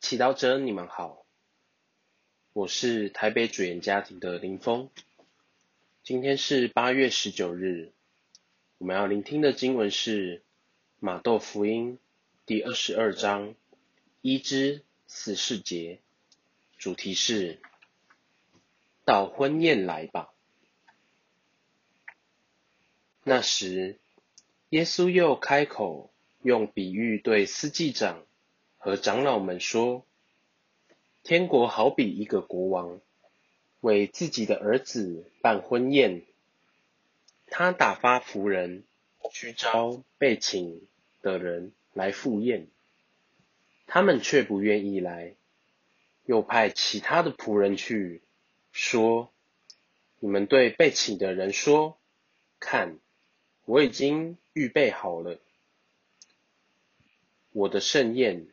祈祷者，你们好，我是台北主演家庭的林峰。今天是八月十九日，我们要聆听的经文是马窦福音第二十二章一至四四节，主题是到婚宴来吧。那时，耶稣又开口用比喻对司祭长。和长老们说：“天国好比一个国王，为自己的儿子办婚宴。他打发仆人去招被请的人来赴宴，他们却不愿意来。又派其他的仆人去，说：你们对被请的人说，看，我已经预备好了我的盛宴。”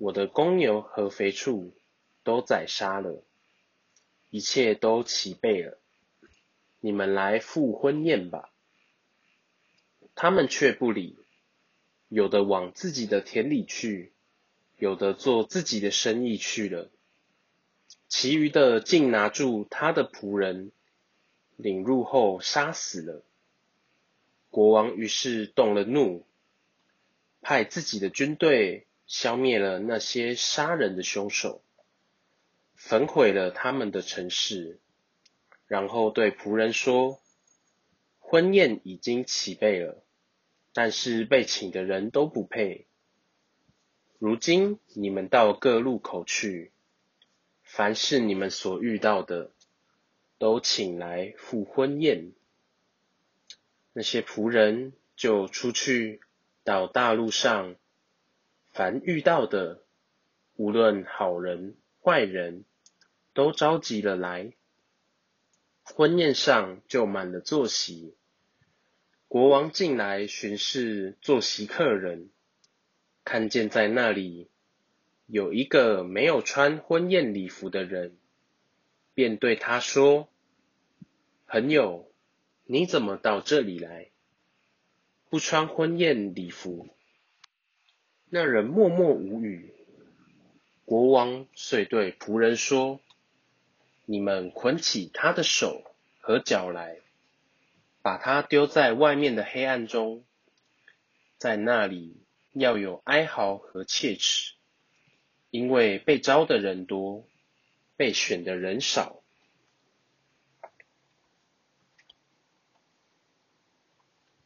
我的公牛和肥畜都宰杀了，一切都齐备了，你们来赴婚宴吧。他们却不理，有的往自己的田里去，有的做自己的生意去了，其余的竟拿住他的仆人，领入后杀死了。国王于是动了怒，派自己的军队。消灭了那些杀人的凶手，焚毁了他们的城市，然后对仆人说：“婚宴已经齐备了，但是被请的人都不配。如今你们到各路口去，凡是你们所遇到的，都请来赴婚宴。”那些仆人就出去到大路上。凡遇到的，无论好人坏人，都召集了来。婚宴上就满了坐席。国王进来巡视坐席客人，看见在那里有一个没有穿婚宴礼服的人，便对他说：“朋友，你怎么到这里来？不穿婚宴礼服？”那人默默无语。国王遂对仆人说：“你们捆起他的手和脚来，把他丢在外面的黑暗中，在那里要有哀嚎和切齿，因为被招的人多，被选的人少。”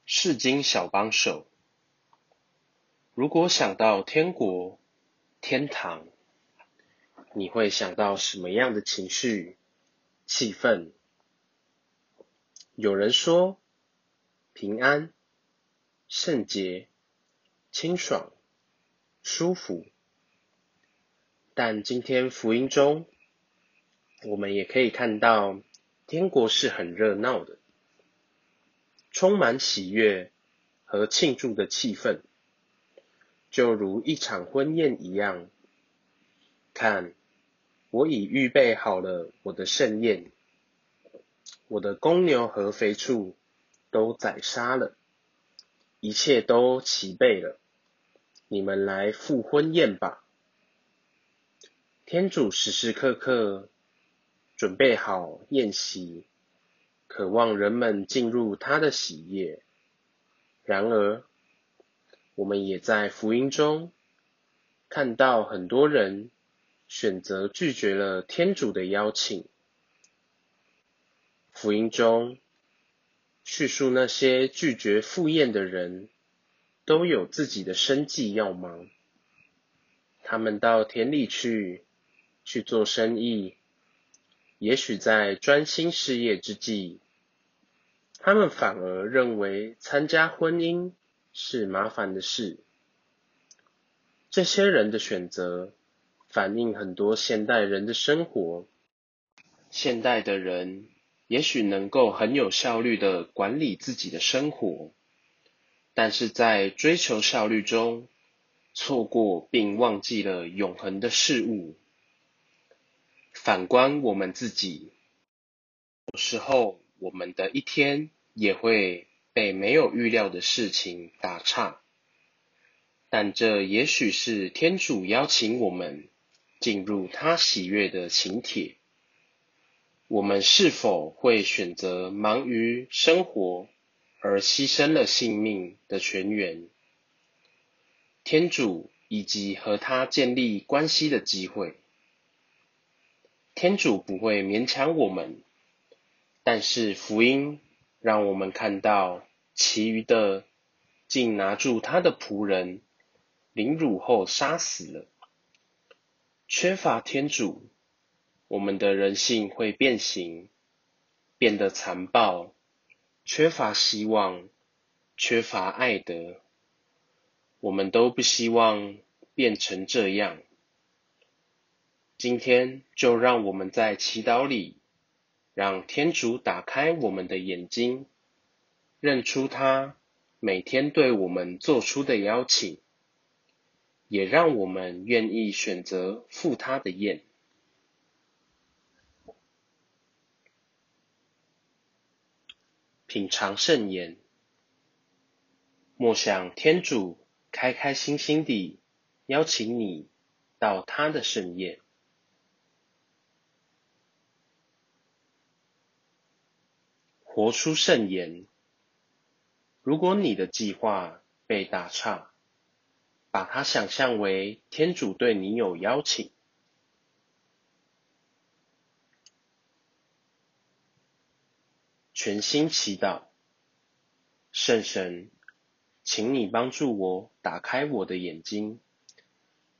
世经小帮手。如果想到天国、天堂，你会想到什么样的情绪、气氛？有人说平安、圣洁、清爽、舒服，但今天福音中，我们也可以看到天国是很热闹的，充满喜悦和庆祝的气氛。就如一场婚宴一样，看，我已预备好了我的盛宴，我的公牛和肥畜都宰杀了，一切都齐备了，你们来赴婚宴吧。天主时时刻刻准备好宴席，渴望人们进入他的喜悦。然而，我们也在福音中看到很多人选择拒绝了天主的邀请。福音中叙述那些拒绝赴宴的人都有自己的生计要忙，他们到田里去去做生意，也许在专心事业之际，他们反而认为参加婚姻。是麻烦的事。这些人的选择反映很多现代人的生活。现代的人也许能够很有效率的管理自己的生活，但是在追求效率中，错过并忘记了永恒的事物。反观我们自己，有时候我们的一天也会。被没有预料的事情打岔，但这也许是天主邀请我们进入他喜悦的请帖。我们是否会选择忙于生活而牺牲了性命的泉源、天主以及和他建立关系的机会？天主不会勉强我们，但是福音让我们看到，其余的竟拿住他的仆人，凌辱后杀死了。缺乏天主。我们的人性会变形，变得残暴，缺乏希望，缺乏爱德。我们都不希望变成这样。今天就让我们在祈祷里，让天主打开我们的眼睛，认出他每天对我们做出的邀请，也让我们愿意选择赴他的宴。品尝圣言，莫想天主开开心心地邀请你到他的盛宴，活出圣言。如果你的计划被打岔，把它想象为天主对你有邀请。全心祈祷，圣神，请你帮助我打开我的眼睛，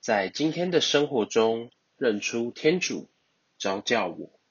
在今天的生活中认出天主，召叫我。